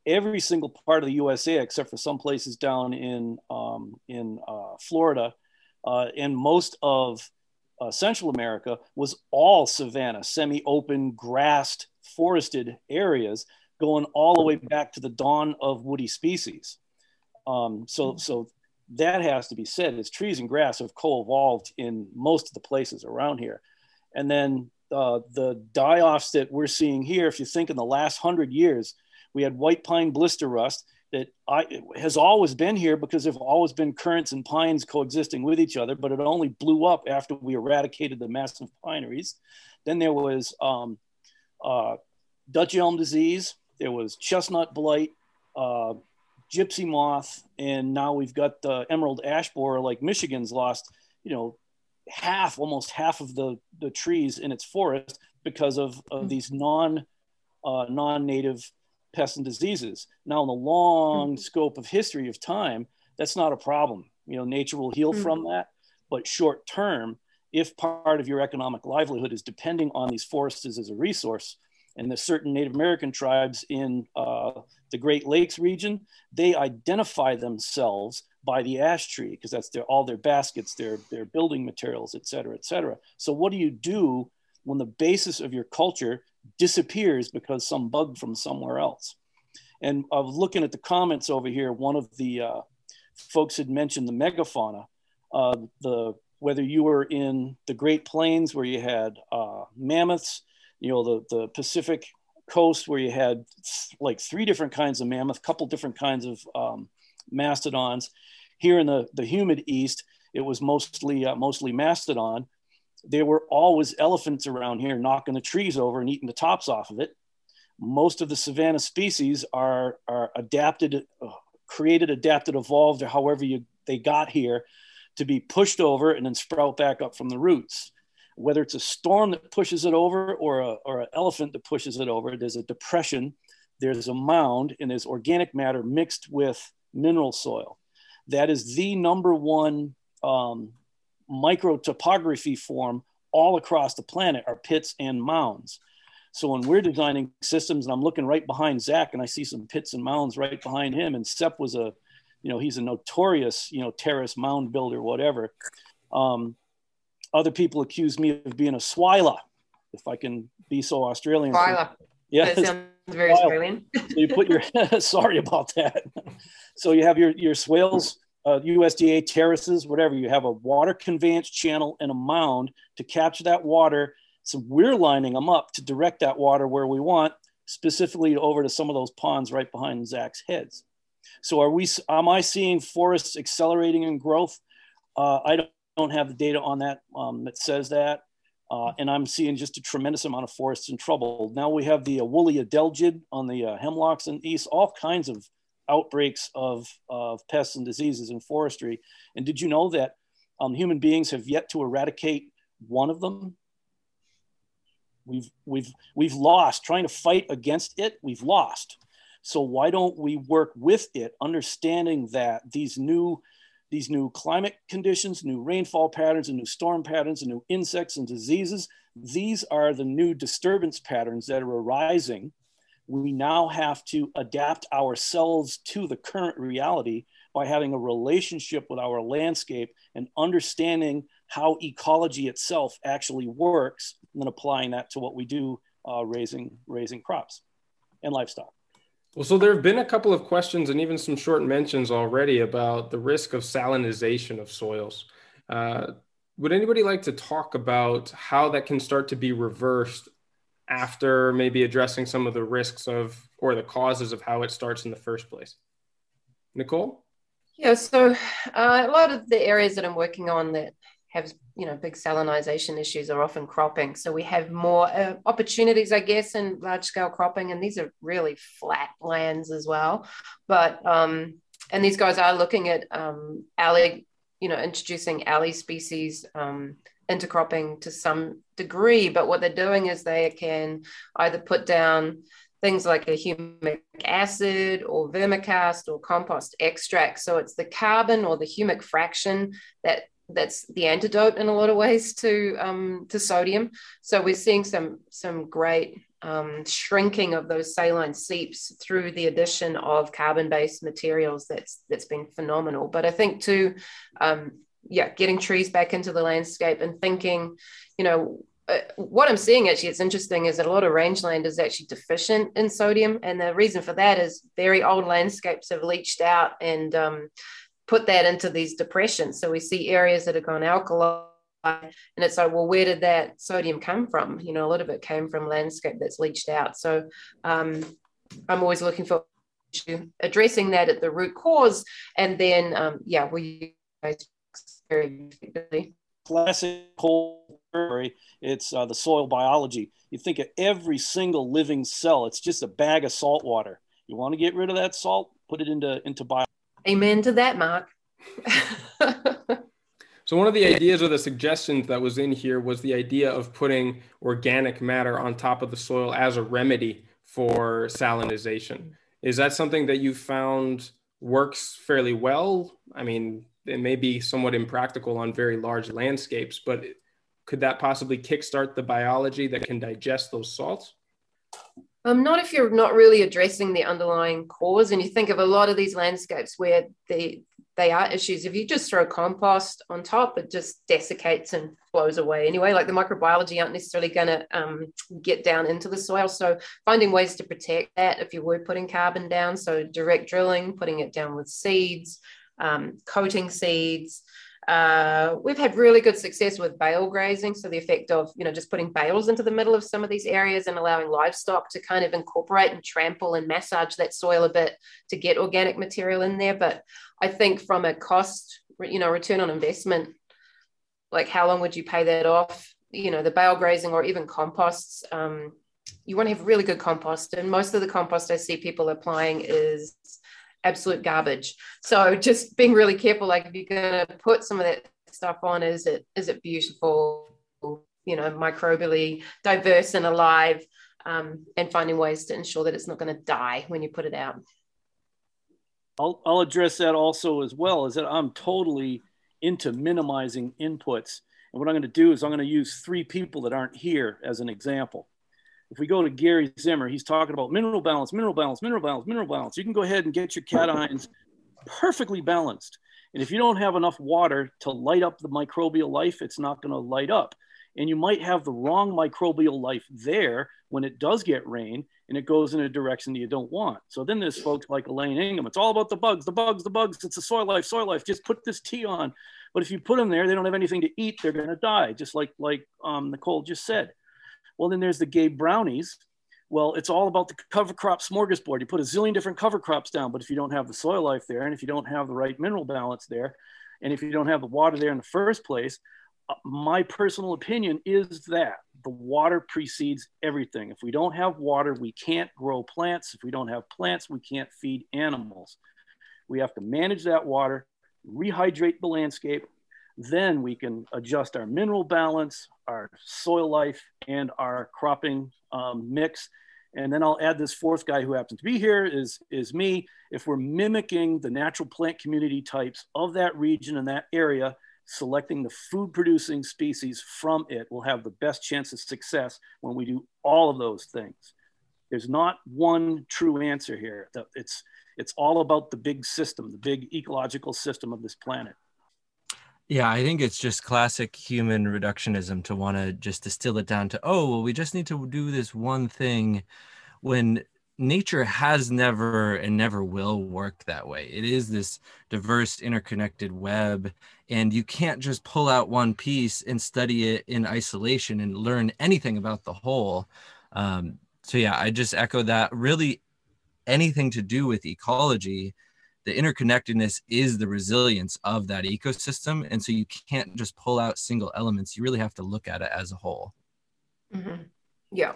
[SPEAKER 4] every single part of the USA, except for some places down in um, in uh, Florida uh, and most of uh, Central America, was all savanna, semi-open, grassed, forested areas, going all the way back to the dawn of woody species. Um, so, mm-hmm. so that has to be said. Is trees and grass have co-evolved in most of the places around here, and then uh, the die-offs that we're seeing here. If you think in the last hundred years, we had white pine blister rust that I, has always been here because there've always been currants and pines coexisting with each other, but it only blew up after we eradicated the massive pineries. Then there was um, uh, Dutch elm disease, there was chestnut blight, uh, gypsy moth, and now we've got the emerald ash borer, like Michigan's lost, you know, half, almost half of the, the trees in its forest because of, of hmm. these non, uh, non-native pests and diseases. Now, in the long mm-hmm. scope of history of time, that's not a problem. You know, nature will heal mm-hmm. from that. But short term, if part of your economic livelihood is depending on these forests as a resource, and the certain Native American tribes in uh, the Great Lakes region, they identify themselves by the ash tree because that's their, all their baskets, their, their building materials, et cetera, et cetera. So what do you do when the basis of your culture disappears because some bug from somewhere else. And I was looking at the comments over here. One of the uh, folks had mentioned the megafauna. Uh, the whether you were in the Great Plains where you had uh, mammoths, you know the the Pacific coast where you had th- like three different kinds of mammoth, couple different kinds of um, mastodons. Here in the the humid east, it was mostly uh, mostly mastodon there were always elephants around here knocking the trees over and eating the tops off of it. Most of the savanna species are, are adapted, uh, created, adapted, evolved, or however you, they got here to be pushed over and then sprout back up from the roots. Whether it's a storm that pushes it over or, a, or an elephant that pushes it over, there's a depression, there's a mound, and there's organic matter mixed with mineral soil. That is the number one um, micro topography form all across the planet are pits and mounds. So when we're designing systems, and I'm looking right behind Zach, and I see some pits and mounds right behind him, and Sepp was a, you know, he's a notorious, you know, terrace mound builder, whatever. Um, other people accuse me of being a swyla, if I can be so Australian.
[SPEAKER 3] Swyla. Yeah, that sounds very Australian.
[SPEAKER 4] so you put your *laughs* sorry about that. so you have your your swales uh, USDA terraces, whatever. You have a water conveyance channel and a mound to capture that water. So we're lining them up to direct that water where we want, specifically over to some of those ponds right behind Zach's heads. So are we? Am I seeing forests accelerating in growth? Uh, I don't, have the data on that um, that says that. Uh, and I'm seeing just a tremendous amount of forests in trouble. Now we have the uh, woolly adelgid on the uh, hemlocks and east, all kinds of outbreaks of, of pests and diseases in forestry. And did you know that um, human beings have yet to eradicate one of them? We've, we've, we've lost trying to fight against it. We've lost. So why don't we work with it, understanding that these new these new climate conditions, new rainfall patterns, and new storm patterns, and new insects and diseases, these are the new disturbance patterns that are arising. We now have to adapt ourselves to the current reality by having a relationship with our landscape and understanding how ecology itself actually works, and then applying that to what we do uh, raising, raising crops and livestock.
[SPEAKER 1] Well, so there have been a couple of questions and even some short mentions already about the risk of salinization of soils. Uh, would anybody like to talk about how that can start to be reversed after maybe addressing some of the risks of or the causes of how it starts in the first place? Nicole?
[SPEAKER 3] Yeah, so uh, a lot of the areas that I'm working on that have you know big salinization issues are often cropping. So we have more uh, opportunities i guess in large scale cropping and these are really flat lands as well. But um and these guys are looking at um alley you know introducing alley species um intercropping to some degree. But what they're doing is they can either put down things like a humic acid or vermicast or compost extract. So it's the carbon or the humic fraction that that's the antidote in a lot of ways to um, to sodium. So we're seeing some some great um, shrinking of those saline seeps through the addition of carbon-based materials. That's that's been phenomenal. But I think too, um, yeah, getting trees back into the landscape and thinking, you know. Uh, what I'm seeing actually, it's interesting, is that a lot of rangeland is actually deficient in sodium, and the reason for that is very old landscapes have leached out, and um, put that into these depressions. So we see areas that have gone alkaline. And it's like, well, where did that sodium come from? You know, a lot of it came from landscape that's leached out. So um, I'm always looking for addressing that at the root cause. And then, um, yeah, we very effectively.
[SPEAKER 4] Classic whole story. It's uh, the soil biology. You think of every single living cell. It's just a bag of salt water. You want to get rid of that salt, put it into into bio
[SPEAKER 3] Amen to that, Mark. *laughs*
[SPEAKER 1] so, one of the ideas or the suggestions that was in here was the idea of putting organic matter on top of the soil as a remedy for salinization. Is that something that you found works fairly well? I mean, it may be somewhat impractical on very large landscapes, but could that possibly kickstart the biology that can digest those salts?
[SPEAKER 3] Um, not if you're not really addressing the underlying cause. And you think of a lot of these landscapes where they they are issues. If you just throw compost on top, it just desiccates and blows away anyway. Like the microbiology aren't necessarily going to um, get down into the soil. So finding ways to protect that if you were putting carbon down. So direct drilling, putting it down with seeds, um, coating seeds, uh, we've had really good success with bale grazing. So the effect of, you know, just putting bales into the middle of some of these areas and allowing livestock to kind of incorporate and trample and massage that soil a bit to get organic material in there. But I think from a cost, you know, return on investment, like how long would you pay that off? You know, the bale grazing or even composts, um, you want to have really good compost. And most of the compost I see people applying is absolute garbage. So just being really careful, like if you're going to put some of that stuff on, is it is it beautiful, you know, microbially diverse and alive, um, and finding ways to ensure that it's not going to die when you put it out.
[SPEAKER 4] I'll, I'll address that also as well. Is that I'm totally into minimizing inputs. And what I'm going to do is I'm going to use three people that aren't here as an example if we go to Gary Zimmer, he's talking about mineral balance, mineral balance, mineral balance, mineral balance. You can go ahead and get your cations perfectly balanced. And if you don't have enough water to light up the microbial life, it's not going to light up. And you might have the wrong microbial life there when it does get rain and it goes in a direction that you don't want. So then there's folks like Elaine Ingham. It's all about the bugs, the bugs, the bugs. It's the soil life, soil life. Just put this tea on. But if you put them there, they don't have anything to eat. They're going to die, just like like um, Nicole just said. Well, then there's the Gabe brownies. Well, it's all about the cover crop smorgasbord. You put a zillion different cover crops down, but if you don't have the soil life there, and if you don't have the right mineral balance there, and if you don't have the water there in the first place, uh, my personal opinion is that the water precedes everything. If we don't have water, we can't grow plants. If we don't have plants, we can't feed animals. We have to manage that water, rehydrate the landscape. Then we can adjust our mineral balance, our soil life, and our cropping um, mix. And then I'll add this fourth guy who happens to be here is, is me. If we're mimicking the natural plant community types of that region and that area, selecting the food producing species from it will have the best chance of success when we do all of those things. There's not one true answer here. It's, it's all about the big system, the big ecological system of this planet.
[SPEAKER 2] Yeah, I think it's just classic human reductionism to want to just distill it down to, oh, well, we just need to do this one thing when nature has never and never will work that way. It is this diverse, interconnected web, and you can't just pull out one piece and study it in isolation and learn anything about the whole. Um, so, yeah, I just echo that. Really, anything to do with ecology, the interconnectedness is the resilience of that ecosystem. And so you can't just pull out single elements, you really have to look at it as a whole.
[SPEAKER 3] Mm-hmm. Yeah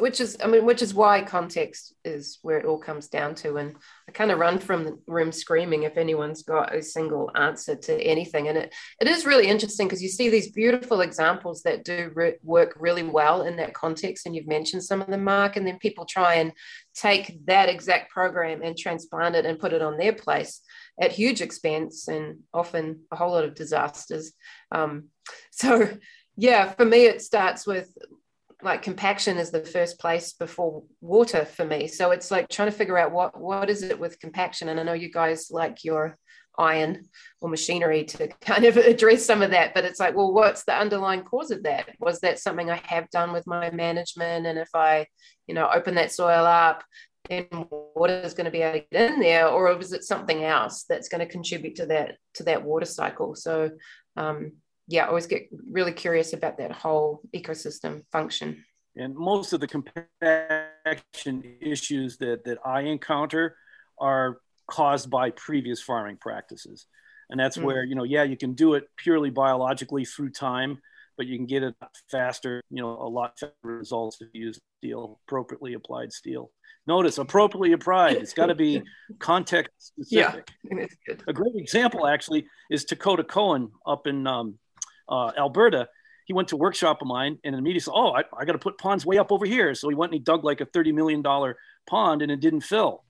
[SPEAKER 3] which is i mean which is why context is where it all comes down to. And i kind of run from the room screaming if anyone's got a single answer to anything. And it, it is really interesting because you see these beautiful examples that do re- work really well in that context and you've mentioned some of them mark and then people try and take that exact program and transplant it and put it on their place at huge expense and often a whole lot of disasters. Um, *laughs* so yeah for me it starts with like compaction is the first place before water for me. So it's like trying to figure out what what is it with compaction. And I know you guys like your iron or machinery to *laughs* kind of address some of that, but it's like, well, what's the underlying cause of that? Was that something I have done with my management? And if I, you know, open that soil up, then water is going to be able to get in there, or is it something else that's going to contribute to that to that water cycle? So um, yeah, I always get really curious about that whole ecosystem function.
[SPEAKER 4] And most of the compaction issues that, that I encounter are caused by previous farming practices. And that's mm. where, you know, yeah, you can do it purely biologically through time, but you can get it faster, you know, a lot faster results if you use steel, appropriately applied steel. Notice appropriately applied. It's got to be *laughs* context specific. Yeah, a great example actually is Dakota Cohen up in um, uh, Alberta, he went to workshop of mine and immediately said, Oh, I, I got to put ponds way up over here. So he went and he dug like a $30 million pond and it didn't fill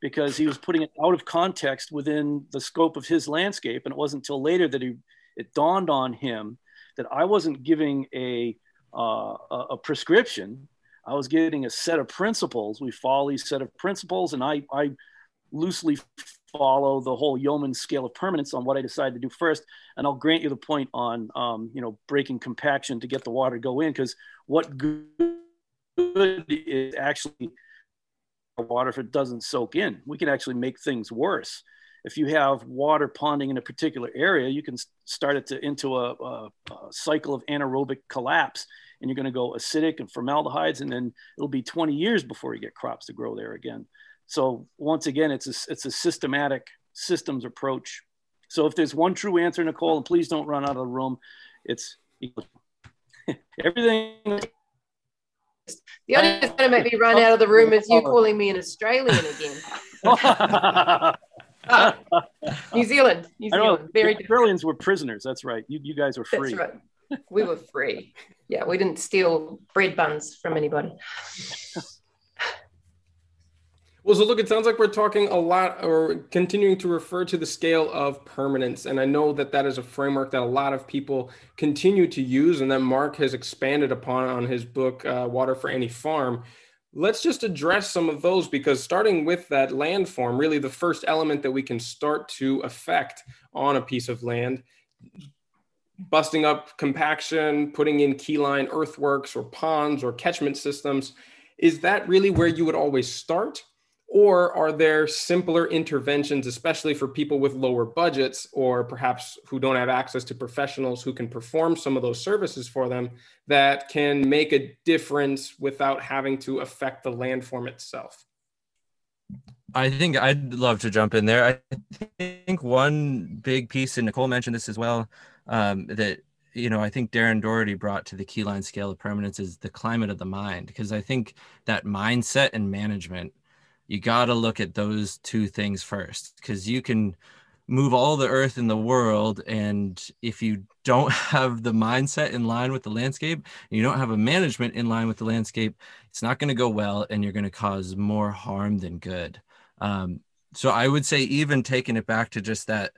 [SPEAKER 4] because he was putting it out of context within the scope of his landscape. And it wasn't until later that he, it dawned on him that I wasn't giving a, uh, a prescription. I was getting a set of principles. We follow these set of principles, and I, I loosely follow the whole Yeomans scale of permanence on what I decide to do first. And I'll grant you the point on, um, you know, breaking compaction to get the water to go in, because what good is actually water if it doesn't soak in. We can actually make things worse. If you have water ponding in a particular area, you can start it to, into a, a, a cycle of anaerobic collapse, and you're going to go acidic and formaldehydes, and then it'll be 20 years before you get crops to grow there again. So once again, it's a, it's a systematic systems approach. So if there's one true answer, Nicole, and please don't run out of the room, it's *laughs* everything.
[SPEAKER 3] The only thing that's going to make me run out of the room is you calling me an Australian again. *laughs* Ah, New Zealand, New Zealand, very
[SPEAKER 4] Australians were prisoners. That's right. You, you guys were free.
[SPEAKER 3] That's right. We were free. Yeah, we didn't steal bread buns from anybody. *laughs*
[SPEAKER 1] Well, so look, it sounds like we're talking a lot or continuing to refer to the scale of permanence. And I know that that is a framework that a lot of people continue to use and that Mark has expanded upon on his book, uh, Water for Any Farm. Let's just address some of those because starting with that landform, really the first element that we can start to affect on a piece of land, busting up compaction, putting in keyline earthworks or ponds or catchment systems, is that really where you would always start? Or are there simpler interventions, especially for people with lower budgets or perhaps who don't have access to professionals who can perform some of those services for them that can make a difference without having to affect the landform itself?
[SPEAKER 2] I think I'd love to jump in there. I think one big piece, and Nicole mentioned this as well, um, that you know, I think Darren Doherty brought to the keyline scale of permanence is the climate of the mind, because I think that mindset and management, you got to look at those two things first, because you can move all the earth in the world. And if you don't *laughs* have the mindset in line with the landscape, you don't have a management in line with the landscape, it's not going to go well and you're going to cause more harm than good. Um, so I would say, even taking it back to just that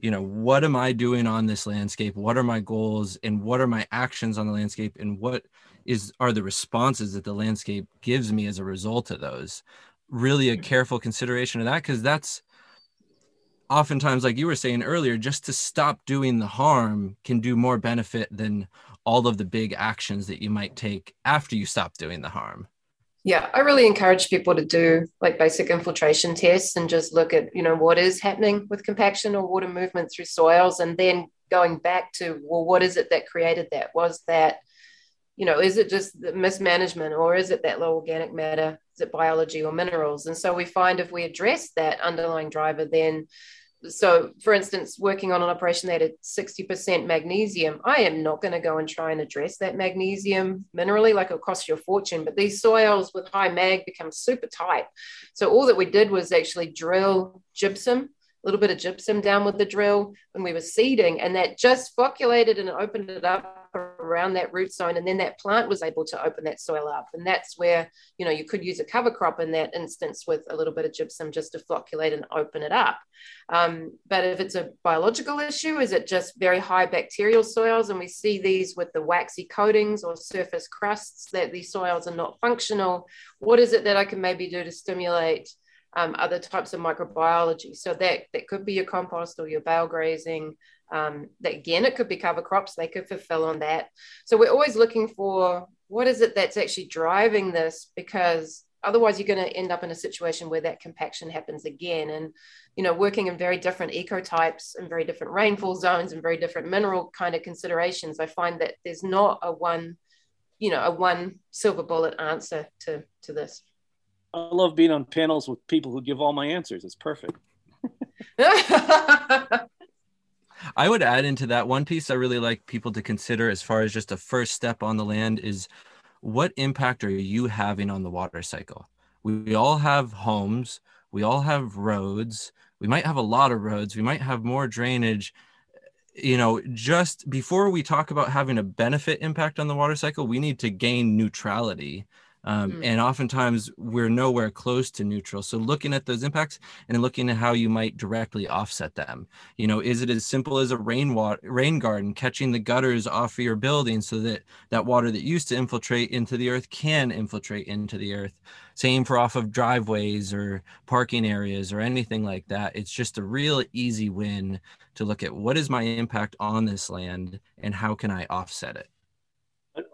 [SPEAKER 2] you know what am i doing on this landscape what are my goals and what are my actions on the landscape and what is are the responses that the landscape gives me as a result of those really a careful consideration of that because that's oftentimes like you were saying earlier just to stop doing the harm can do more benefit than all of the big actions that you might take after you stop doing the harm
[SPEAKER 3] yeah, I really encourage people to do like basic infiltration tests and just look at, you know, what is happening with compaction or water movement through soils and then going back to, well, what is it that created that? Was that, you know, is it just the mismanagement or is it that low organic matter? Is it biology or minerals? And so we find if we address that underlying driver, then so for instance working on an operation that had 60% magnesium i am not going to go and try and address that magnesium minerally like it'll cost you a fortune but these soils with high mag become super tight so all that we did was actually drill gypsum a little bit of gypsum down with the drill when we were seeding, and that just flocculated and opened it up around that root zone. And then that plant was able to open that soil up. And that's where, you know, you could use a cover crop in that instance with a little bit of gypsum just to flocculate and open it up. Um, but if it's a biological issue, is it just very high bacterial soils? And we see these with the waxy coatings or surface crusts that these soils are not functional. What is it that I can maybe do to stimulate? um, other types of microbiology. So that that could be your compost or your bale grazing. Um, that again, it could be cover crops. They could fulfill on that. So we're always looking for what is it that's actually driving this because otherwise you're going to end up in a situation where that compaction happens again and you know working in very different ecotypes and very different rainfall zones and very different mineral kind of considerations i find that there's not a one you know a one silver bullet answer to to this
[SPEAKER 4] I love being on panels with people who give all my answers. It's perfect. *laughs*
[SPEAKER 2] I would add into that one piece I really like people to consider as far as just a first step on the land is what impact are you having on the water cycle? We, we all have homes, we all have roads, we might have a lot of roads, we might have more drainage. You know, just before we talk about having a benefit impact on the water cycle, we need to gain neutrality um, mm. And oftentimes we're nowhere close to neutral. So looking at those impacts and looking at how you might directly offset them. You know, is it as simple as a rainwater rain garden catching the gutters off of your building so that that water that used to infiltrate into the earth can infiltrate into the earth? Same for off of driveways or parking areas or anything like that. It's just a real easy win to look at what is my impact on this land and how can I offset it.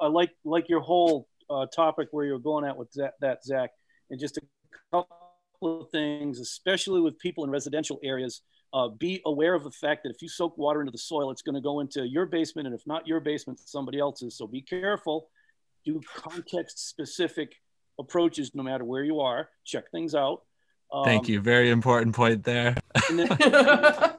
[SPEAKER 4] I like like your whole uh, topic where you're going at with that, that, Zach, and just a couple of things, especially with people in residential areas. Uh, be aware of the fact that if you soak water into the soil, it's going to go into your basement, and if not your basement, somebody else's. So be careful. Do context specific approaches no matter where you are. Check things out.
[SPEAKER 2] Um, Thank you. Very important point there.
[SPEAKER 4] and, then,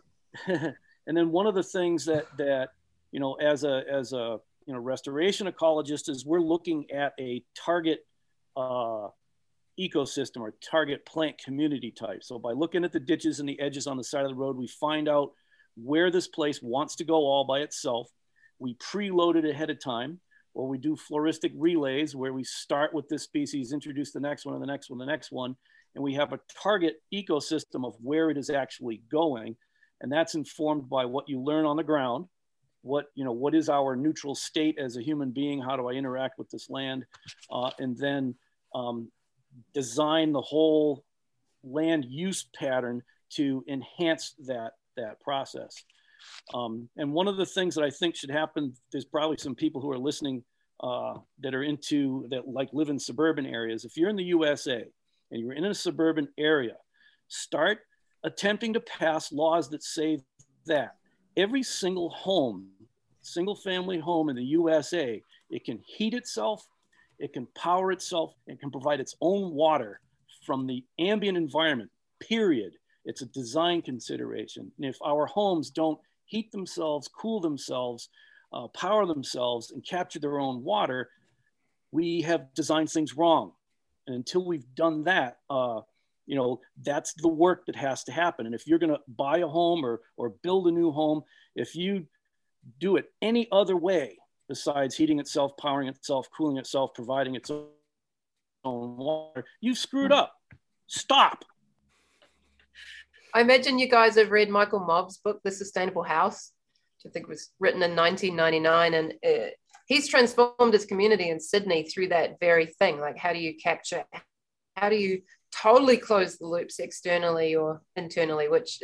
[SPEAKER 4] *laughs* *laughs* and then one of the things that that you know as a as a you know restoration ecologist is we're looking at a target uh, ecosystem or target plant community type. So by looking at the ditches and the edges on the side of the road, we find out where this place wants to go all by itself. We preload it ahead of time, or we do floristic relays where we start with this species, introduce the next one, and the next one, the next one, and we have a target ecosystem of where it is actually going. And that's informed by what you learn on the ground what you know what is our neutral state as a human being? How do i interact with this land? Uh, and then um, design the whole land use pattern to enhance that that process. Um, and one of the things that i think should happen there's probably some people who are listening uh, that are into that like live in suburban areas. If you're in the usa and you're in a suburban area start attempting to pass laws that say that every single home, single family home in the USA, it can heat itself, it can power itself, it can provide its own water from the ambient environment, period. It's a design consideration. And if our homes don't heat themselves, cool themselves, uh, power themselves and capture their own water, we have designed things wrong. And until we've done that, uh, you know, that's the work that has to happen. And if you're going to buy a home or, or build a new home, if you do it any other way besides heating itself, powering itself, cooling itself, providing its own water, you've screwed up. Stop.
[SPEAKER 3] I imagine you guys have read Michael Mobbs' book, The Sustainable House, which I think was written in 1999. And uh, he's transformed his community in Sydney through that very thing. Like, how do you capture, how do you totally close the loops externally or internally, which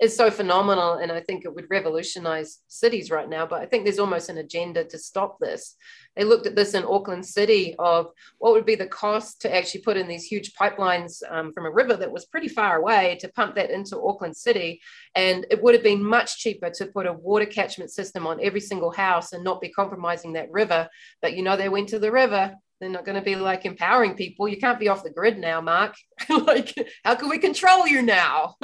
[SPEAKER 3] is so phenomenal. And I think it would revolutionize cities right now. But I think there's almost an agenda to stop this. They looked at this in Auckland City of what would be the cost to actually put in these huge pipelines um, from a river that was pretty far away to pump that into Auckland City. And it would have been much cheaper to put a water catchment system on every single house and not be compromising that river. But you know, they went to the river they're not going to be like empowering people. You can't be off the grid now, Mark. *laughs* like, how can we control you now?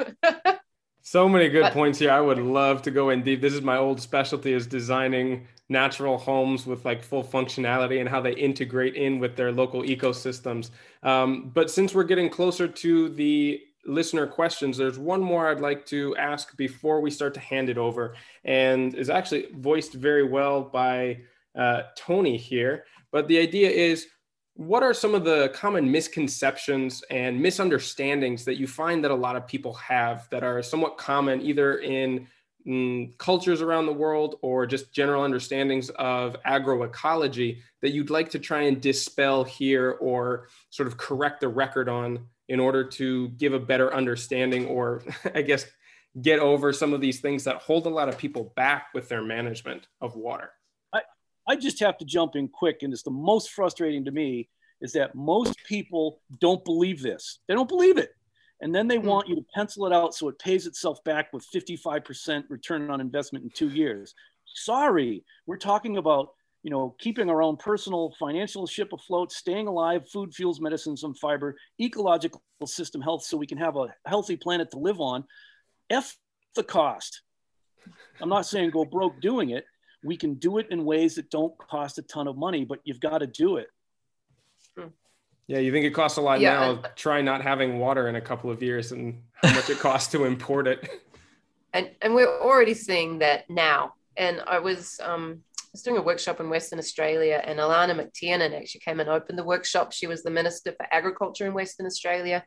[SPEAKER 3] *laughs*
[SPEAKER 1] so many good but, points here. I would love to go in deep. This is my old specialty is designing natural homes with like full functionality and how they integrate in with their local ecosystems. Um, but since we're getting closer to the listener questions, there's one more I'd like to ask before we start to hand it over, and is actually voiced very well by uh, Tony here. But the idea is what are some of the common misconceptions and misunderstandings that you find that a lot of people have that are somewhat common either in mm, cultures around the world or just general understandings of agroecology that you'd like to try and dispel here or sort of correct the record on in order to give a better understanding or *laughs* i guess get over some of these things that hold a lot of people back with their management of water
[SPEAKER 4] I just have to jump in quick, and it's the most frustrating to me is that most people don't believe this. They don't believe it. And then they hmm. want you to pencil it out so it pays itself back with 55% return on investment in two years. Sorry, we're talking about you know keeping our own personal financial ship afloat, staying alive, food, fuels, medicines, and fiber, ecological system health, so we can have a healthy planet to live on. F the cost. I'm not saying go broke doing it, we can do it in ways that don't cost a ton of money, but you've got to do it.
[SPEAKER 1] Hmm. Yeah, you think it costs a lot yeah, now? Try not having water in a couple of years and how much it costs to import it. *laughs*
[SPEAKER 3] And and we're already seeing that now. And I was um, was doing a workshop in Western Australia, and Alannah MacTiernan actually came and opened the workshop. She was the Minister for Agriculture in Western Australia.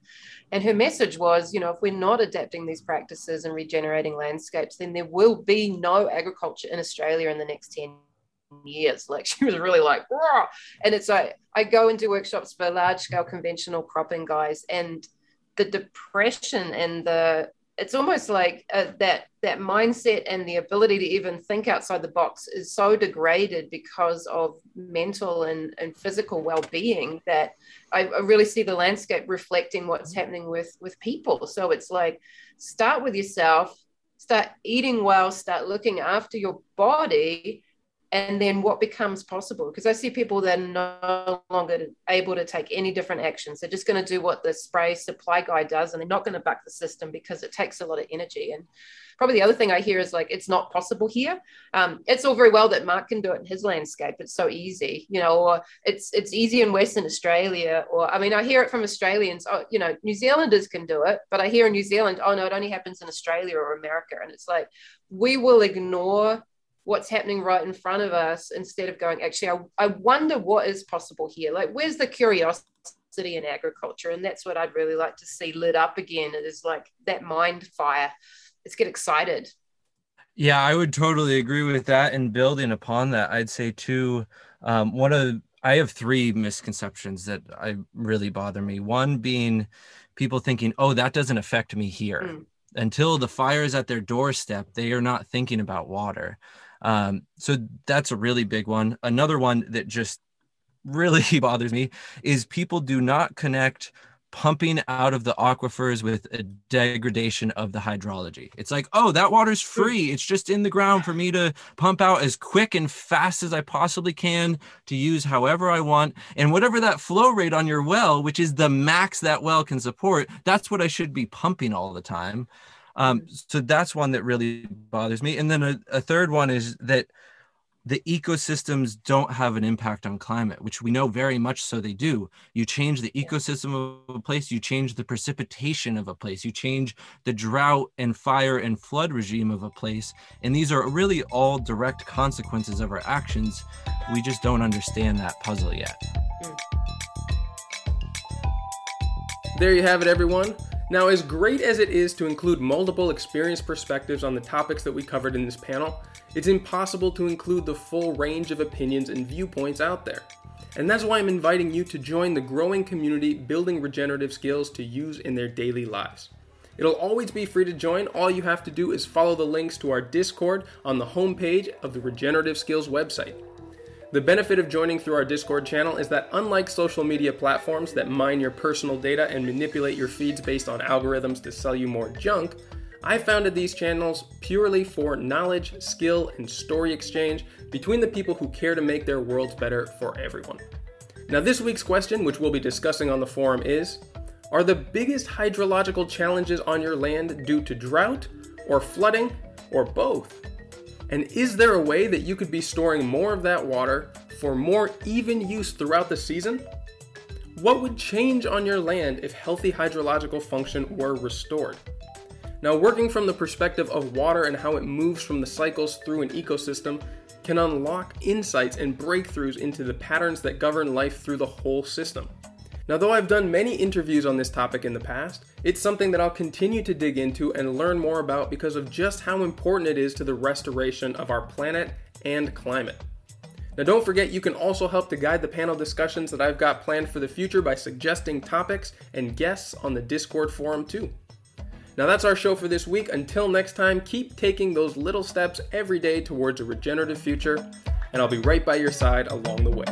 [SPEAKER 3] And her message was you know, if we're not adapting these practices and regenerating landscapes, then there will be no agriculture in Australia in the next 10 years. Like she was really like, Whoa! and it's like I go into workshops for large scale conventional cropping guys, and the depression and the it's almost like uh, that that mindset and the ability to even think outside the box is so degraded because of mental and, and physical well-being that I, I really see the landscape reflecting what's happening with with people. So it's like start with yourself start eating well start looking after your body and then what becomes possible? Because i see people that are no longer able to take any different actions they're just going to do what the spray supply guy does and they're not going to buck the system because it takes a lot of energy. And probably the other thing i hear is like it's not possible here. Um, it's all very well that mark can do it in his landscape. It's so easy you know or it's it's easy in western australia or i mean i hear it from australians oh you know new zealanders can do it. But i hear in new zealand oh no it only happens in australia or america. And it's like we will ignore what's happening right in front of us instead of going, actually, I, I wonder what is possible here. Like, where's the curiosity in agriculture? And that's what I'd really like to see lit up again. It is like that mind fire. Let's get excited.
[SPEAKER 2] Yeah, I would totally agree with that. And building upon that, I'd say too, um, one of I have three misconceptions that I really bother me. One being people thinking, "Oh, that doesn't affect me here." Mm. Until the fire is at their doorstep, they are not thinking about water. Um, so that's a really big one. Another one that just really *laughs* bothers me is people do not connect pumping out of the aquifers with a degradation of the hydrology. It's like, oh, that water's free. It's just in the ground for me to pump out as quick and fast as I possibly can to use however I want. And whatever that flow rate on your well, which is the max that well can support, that's what I should be pumping all the time. Um, so that's one that really bothers me. And then a, a third one is that the ecosystems don't have an impact on climate, which we know very much so they do. You change the ecosystem of a place, you change the precipitation of a place, you change the drought and fire and flood regime of a place. And these are really all direct consequences of our actions. We just don't understand that puzzle yet.
[SPEAKER 1] There you have it, everyone. Now, as great as it is to include multiple experienced perspectives on the topics that we covered in this panel, it's impossible to include the full range of opinions and viewpoints out there. And that's why I'm inviting you to join the growing community building regenerative skills to use in their daily lives. It'll always be free to join. All you have to do is follow the links to our Discord on the homepage of the Regenerative Skills website. The benefit of joining through our Discord channel is that unlike social media platforms that mine your personal data and manipulate your feeds based on algorithms to sell you more junk, I founded these channels purely for knowledge, skill, and story exchange between the people who care to make their worlds better for everyone. Now, this week's question, which we'll be discussing on the forum, is Are the biggest hydrological challenges on your land due to drought, or flooding, or both? And is there a way that you could be storing more of that water for more even use throughout the season? What would change on your land if healthy hydrological function were restored? Now, working from the perspective of water and how it moves from the cycles through an ecosystem can unlock insights and breakthroughs into the patterns that govern life through the whole system. Now, though I've done many interviews on this topic in the past, it's something that I'll continue to dig into and learn more about because of just how important it is to the restoration of our planet and climate. Now, don't forget you can also help to guide the panel discussions that I've got planned for the future by suggesting topics and guests on the Discord forum, too. Now, that's our show for this week. Until next time, keep taking those little steps every day towards a regenerative future, and I'll be right by your side along the way.